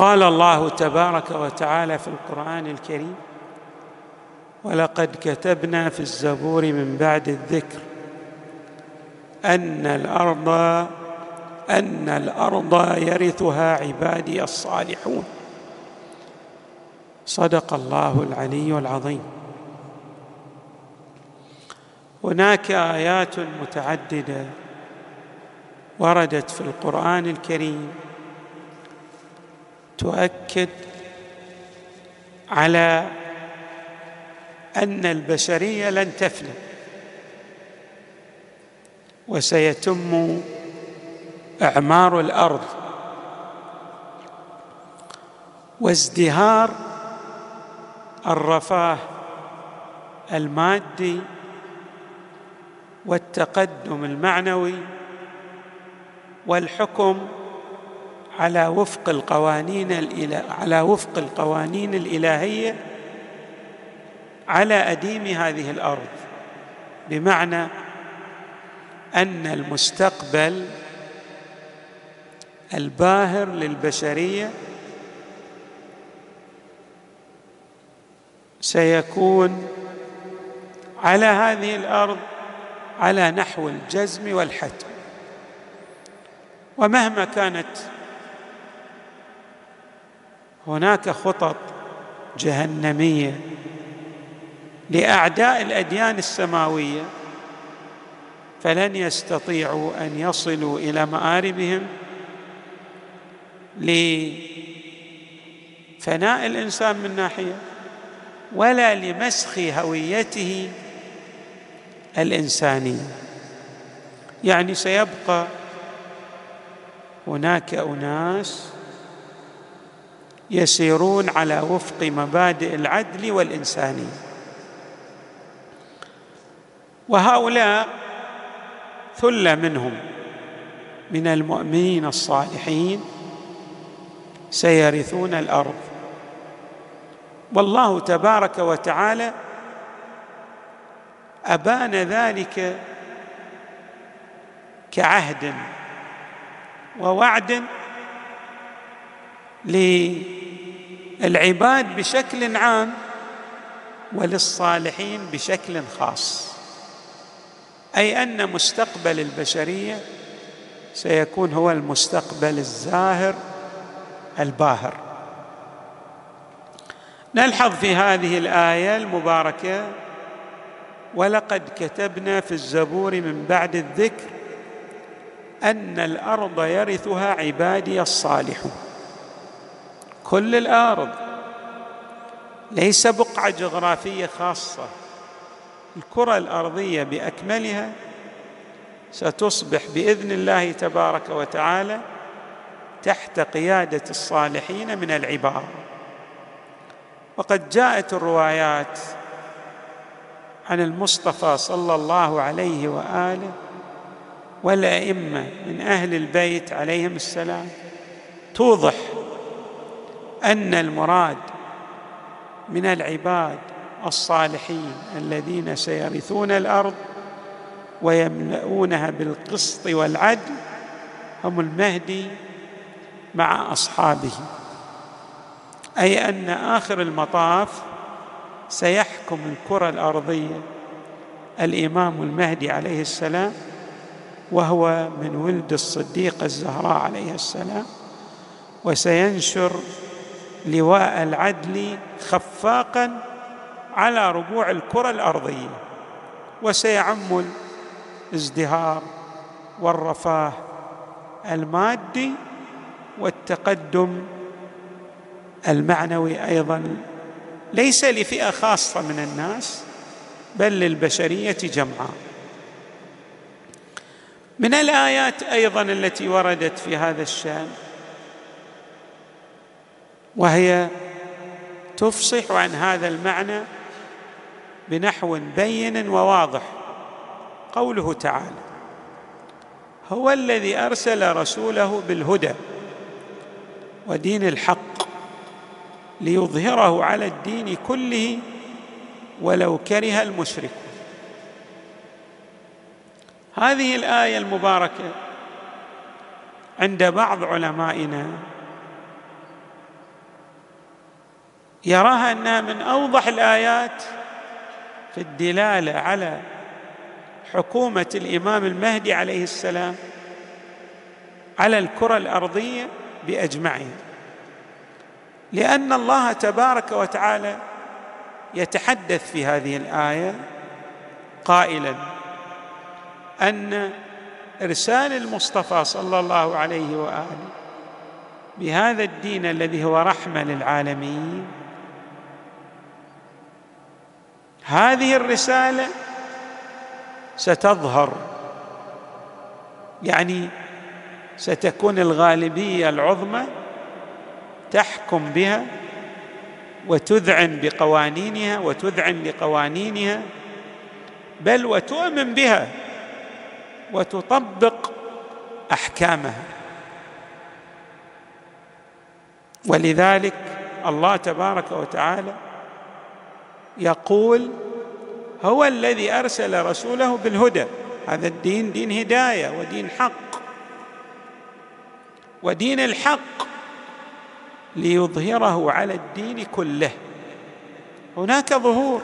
قال الله تبارك وتعالى في القرآن الكريم ولقد كتبنا في الزبور من بعد الذكر أن الأرض أن الأرض يرثها عبادي الصالحون. صدق الله العلي العظيم. هناك آيات متعددة وردت في القرآن الكريم تؤكد على أن البشرية لن تفنى وسيتم إعمار الأرض وازدهار الرفاه المادي والتقدم المعنوي والحكم على وفق القوانين الإله على وفق القوانين الإلهية على أديم هذه الأرض. بمعنى أن المستقبل الباهر للبشرية سيكون على هذه الأرض على نحو الجزم والحتم. ومهما كانت هناك خطط جهنمية لأعداء الأديان السماوية فلن يستطيعوا أن يصلوا إلى مآربهم لفناء الإنسان من ناحية ولا لمسخ هويته الإنسانية. يعني سيبقى هناك أناس يسيرون على وفق مبادئ العدل والإنسانية. وهؤلاء ثلة منهم من المؤمنين الصالحين سيرثون الأرض. والله تبارك وتعالى أبان ذلك كعهد ووعد للعباد بشكل عام وللصالحين بشكل خاص. أي أن مستقبل البشرية سيكون هو المستقبل الزاهر الباهر. نلحظ في هذه الآية المباركة ولقد كتبنا في الزبور من بعد الذكر أن الأرض يرثها عبادي الصالحون كل الأرض. ليس بقعة جغرافية خاصة. الكرة الأرضية بأكملها ستصبح بإذن الله تبارك وتعالى تحت قيادة الصالحين من العباد وقد جاءت الروايات عن المصطفى صلى الله عليه وآله والأئمة من أهل البيت عليهم السلام توضح أن المراد من العباد الصالحين الذين سيرثون الأرض ويملؤونها بالقسط والعدل هم المهدي مع أصحابه. أي أن آخر المطاف سيحكم الكرة الأرضية. الإمام المهدي عليه السلام وهو من ولد الصديق الزهراء عليه السلام وسينشر لواء العدل خفاقا على ربوع الكرة الأرضية وسيعم الازدهار والرفاه المادي والتقدم المعنوي أيضا. ليس لفئة خاصة من الناس بل للبشرية جمعاء من الآيات أيضا التي وردت في هذا الشأن وهي تفصح عن هذا المعنى بنحو بين وواضح. قوله تعالى هو الذي أرسل رسوله بالهدى ودين الحق ليظهره على الدين كله ولو كره المشركون. هذه الآية المباركة عند بعض علمائنا يراها أنها من أوضح الآيات في الدلالة على حكومة الإمام المهدي عليه السلام على الكرة الأرضية بأجمعها. لأن الله تبارك وتعالى يتحدث في هذه الآية قائلا أن إرسال المصطفى صلى الله عليه وآله بهذا الدين الذي هو رحمة للعالمين هذه الرسالة ستظهر. يعني ستكون الغالبية العظمى تحكم بها وتذعن بقوانينها وتذعن لقوانينها بل وتؤمن بها وتطبق أحكامها. ولذلك الله تبارك وتعالى يقول هو الذي أرسل رسوله بالهدى. هذا الدين دين هداية ودين حق. ودين الحق ليظهره على الدين كله. هناك ظهور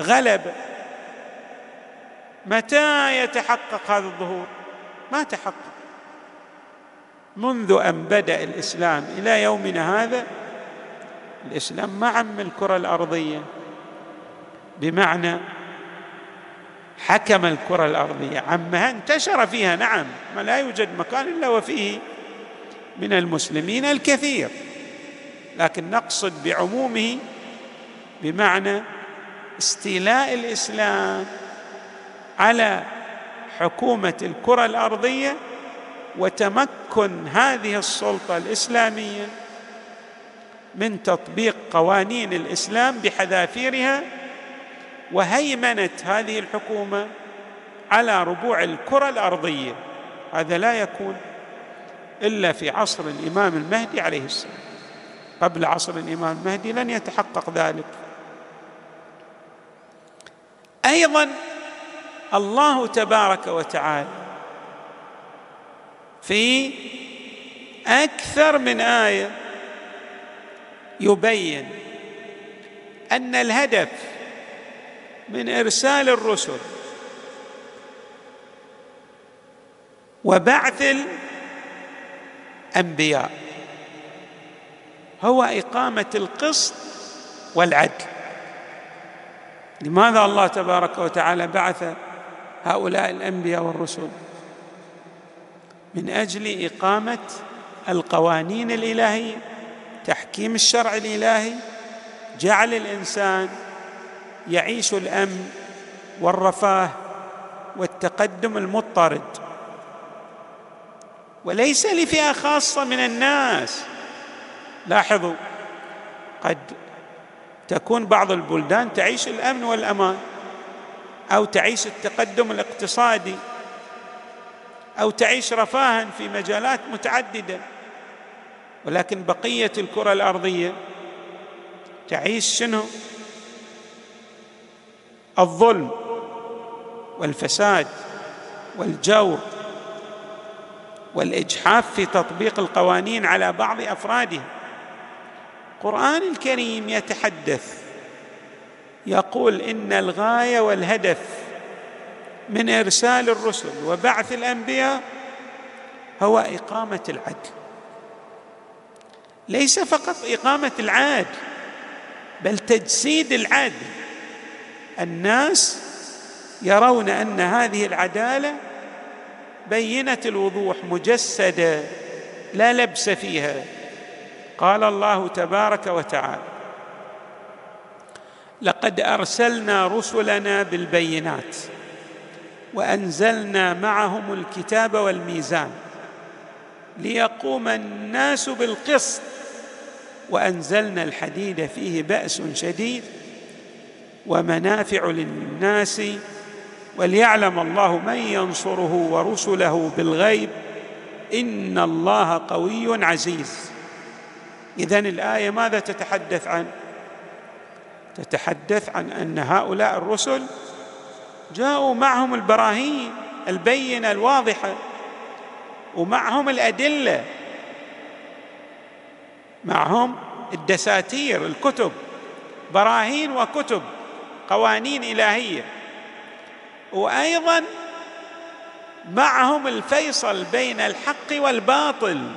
غلب. متى يتحقق هذا الظهور؟ ما تحقق. منذ أن بدأ الإسلام إلى يومنا هذا الإسلام ما عم الكرة الأرضية. بمعنى حكم الكرة الأرضية. عمها انتشر فيها نعم ما لا يوجد مكان إلا وفيه من المسلمين الكثير. لكن نقصد بعمومه بمعنى استيلاء الإسلام على حكومة الكرة الأرضية وتمكن هذه السلطة الإسلامية من تطبيق قوانين الإسلام بحذافيرها وهيمنه هذه الحكومة على ربوع الكرة الأرضية. هذا لا يكون إلا في عصر الإمام المهدي عليه السلام. قبل عصر الإمام المهدي لن يتحقق ذلك. أيضا الله تبارك وتعالى في أكثر من آية يبين أن الهدف من إرسال الرسل. وبعث الأنبياء. هو إقامة القسط والعدل. لماذا الله تبارك وتعالى بعث هؤلاء الأنبياء والرسل؟ من أجل إقامة القوانين الإلهية تحكيم الشرع الإلهي جعل الإنسان يعيش الأمن والرفاه والتقدم المضطرد. وليس لفئة خاصة من الناس. لاحظوا قد تكون بعض البلدان تعيش الأمن والأمان أو تعيش التقدم الاقتصادي أو تعيش رفاها في مجالات متعددة. ولكن بقية الكرة الأرضية تعيش شنو؟ الظلم والفساد والجور والإجحاف في تطبيق القوانين على بعض افرادها القرآن الكريم يتحدث يقول إن الغاية والهدف من إرسال الرسل وبعث الأنبياء هو إقامة العدل. ليس فقط إقامة العدل بل تجسيد العدل. الناس يرون أن هذه العدالة بينة الوضوح مجسدة لا لبس فيها. قال الله تبارك وتعالى لقد أرسلنا رسلنا بالبينات وأنزلنا معهم الكتاب والميزان ليقوم الناس بالقسط وأنزلنا الحديد فيه بأس شديد ومنافع للناس وليعلم الله من ينصره ورسله بالغيب. إن الله قوي عزيز. اذا الآية ماذا تتحدث عن؟ تتحدث عن أن هؤلاء الرسل جاءوا معهم البراهين البينة الواضحة ومعهم الأدلة معهم الدساتير الكتب براهين وكتب. قوانين إلهية. وأيضا معهم الفيصل بين الحق والباطل.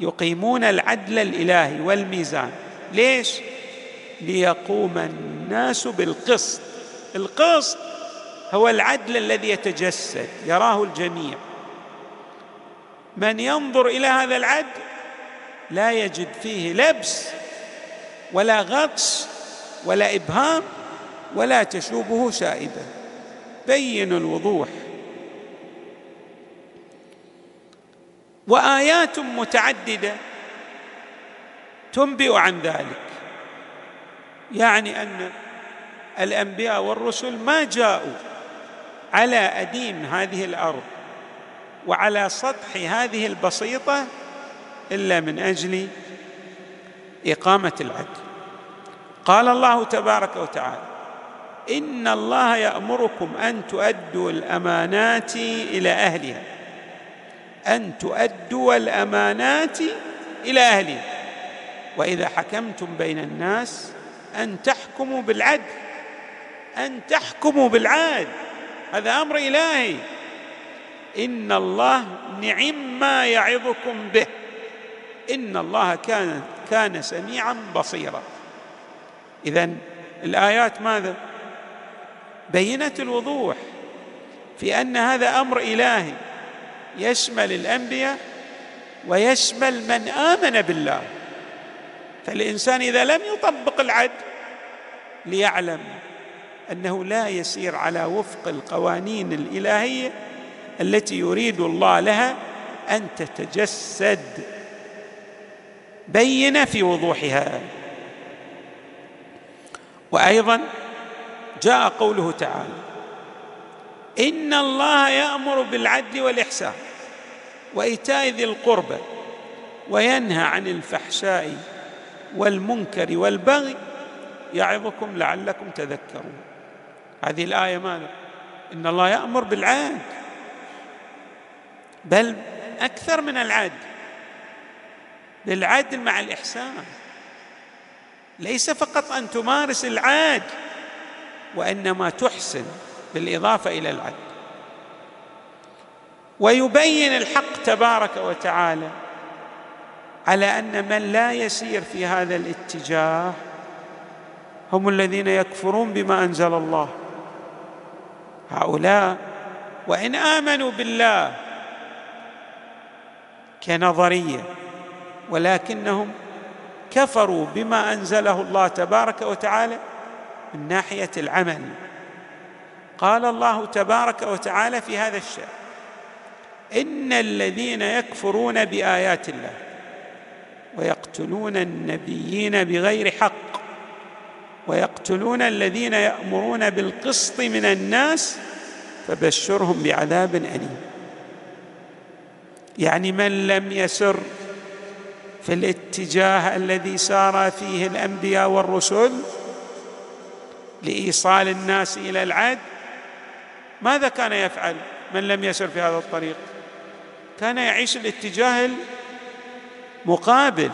يقيمون العدل الإلهي والميزان. ليش؟ ليقوم الناس بالقسط. القسط هو العدل الذي يتجسد يراه الجميع. من ينظر إلى هذا العدل لا يجد فيه لبس ولا غطس ولا إبهام ولا تشوبه شائبه بين الوضوح. وآيات متعددة تنبئ عن ذلك. يعني أن الأنبياء والرسل ما جاءوا على أديم هذه الأرض وعلى سطح هذه البسيطة إلا من أجل إقامة العدل. قال الله تبارك وتعالى إن الله يأمركم أن تؤدوا الأمانات إلى أهلها. أن تؤدوا الأمانات إلى أهلها. وإذا حكمتم بين الناس أن تحكموا بالعدل أن تحكموا بالعدل هذا أمر إلهي. إن الله نعم ما يعظكم به. إن الله كان كان سميعا بصيرا. اذا الآيات ماذا؟ بينت الوضوح في أن هذا أمر إلهي يشمل الأنبياء ويشمل من آمن بالله. فالإنسان إذا لم يطبق العدل ليعلم أنه لا يسير على وفق القوانين الإلهية التي يريد الله لها أن تتجسد. بين في وضوحها. وأيضا جاء قوله تعالى إن الله يأمر بالعدل والإحسان وإيتاء ذي القربى وينهى عن الفحشاء والمنكر والبغي يعظكم لعلكم تذكرون. هذه الآية ماذا؟ إن الله يأمر بالعدل بل أكثر من العدل بالعدل مع الإحسان. ليس فقط أن تمارس العدل وإنما تحسن بالإضافة إلى العدل ويبين الحق تبارك وتعالى على أن من لا يسير في هذا الاتجاه هم الذين يكفرون بما أنزل الله. هؤلاء وإن آمنوا بالله كنظرية ولكنهم كفروا بما أنزله الله تبارك وتعالى من ناحية العمل. قال الله تبارك وتعالى في هذا الشأن إن الذين يكفرون بآيات الله ويقتلون النبيين بغير حق ويقتلون الذين يأمرون بالقسط من الناس فبشرهم بعذاب أليم. يعني من لم يسر في الاتجاه الذي سار فيه الأنبياء والرسل لإيصال الناس إلى العدل ماذا كان يفعل؟ من لم يسر في هذا الطريق؟ كان يعيش الاتجاه المقابل.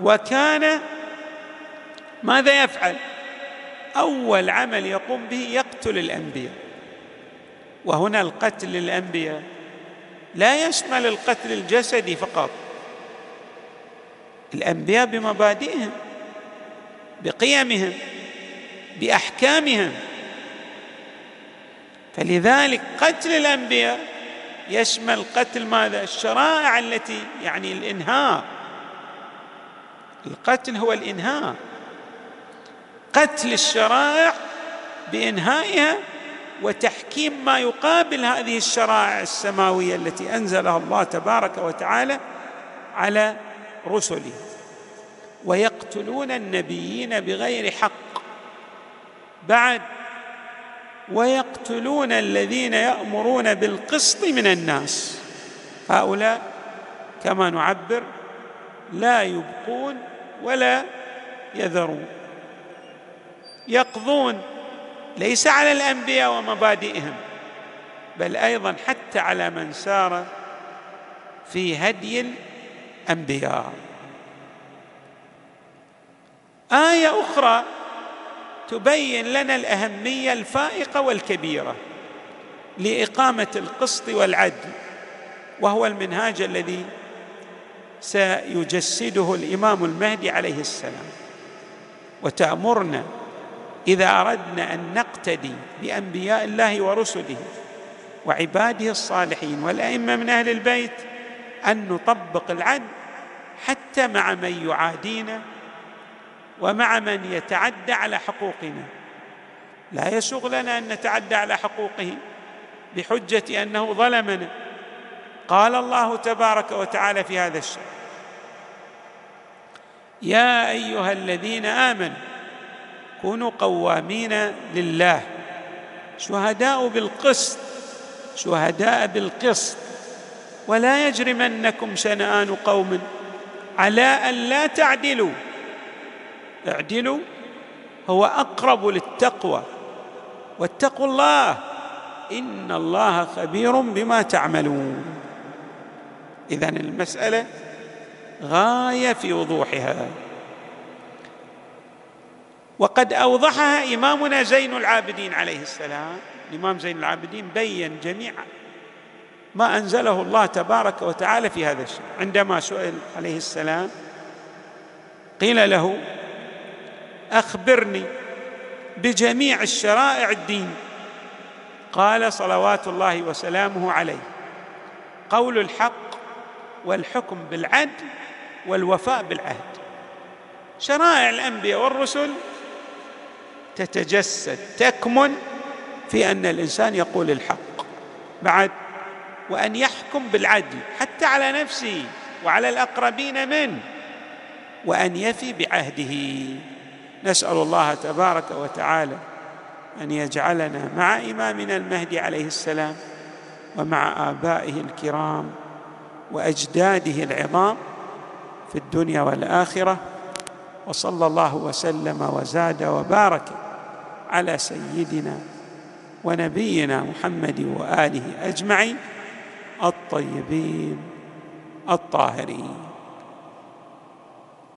وكان ماذا يفعل؟ أول عمل يقوم به يقتل الأنبياء. وهنا القتل للأنبياء لا يشمل القتل الجسدي فقط. الأنبياء بمبادئهم بقيمهم بأحكامهم. فلذلك قتل الأنبياء يشمل قتل ماذا؟ الشرائع التي يعني الإنهاء. القتل هو الإنهاء. قتل الشرائع بإنهائها وتحكيم ما يقابل هذه الشرائع السماوية التي أنزلها الله تبارك وتعالى على رسله. ويقتلون النبيين بغير حق. بعد ويقتلون الذين يأمرون بالقسط من الناس. هؤلاء كما نعبر لا يبقون ولا يذرون. يقضون ليس على الأنبياء ومبادئهم بل أيضا حتى على من سار في هدي الأنبياء. آية أخرى تبين لنا الأهمية الفائقة والكبيرة لإقامة القسط والعدل وهو المنهاج الذي سيجسده الإمام المهدي عليه السلام. وتأمرنا إذا أردنا أن نقتدي بأنبياء الله ورسله وعباده الصالحين والأئمة من أهل البيت أن نطبق العدل حتى مع من يعادينا ومع من يتعدى على حقوقنا. لا يسوغ لنا أن نتعدى على حقوقه بحجة أنه ظلمنا. قال الله تبارك وتعالى في هذا الشأن يا أيها الذين آمنوا كونوا قوامين لله. شهداء بالقسط شهداء بالقسط. ولا يجرمنكم شنآن قوم على أن لا تعدلوا. اعدلوا هو أقرب للتقوى. واتقوا الله إن الله خبير بما تعملون. إذن المسألة غاية في وضوحها. وقد أوضحها إمامنا زين العابدين عليه السلام. الإمام زين العابدين بين جميع ما أنزله الله تبارك وتعالى في هذا الشيء. عندما سئل عليه السلام قيل له أخبرني بجميع الشرائع الدين. قال صلوات الله وسلامه عليه قول الحق والحكم بالعدل والوفاء بالعهد. شرائع الأنبياء والرسل تتجسد تكمن في أن الإنسان يقول الحق. بعد وأن يحكم بالعدل حتى على نفسه وعلى الأقربين منه وأن يفي بعهده. نسأل الله تبارك وتعالى أن يجعلنا مع إمامنا المهدي عليه السلام ومع آبائه الكرام وأجداده العظام في الدنيا والآخرة وصلى الله وسلم وزاد وبارك على سيدنا ونبينا محمد وآله أجمعين. الطيبين الطاهرين.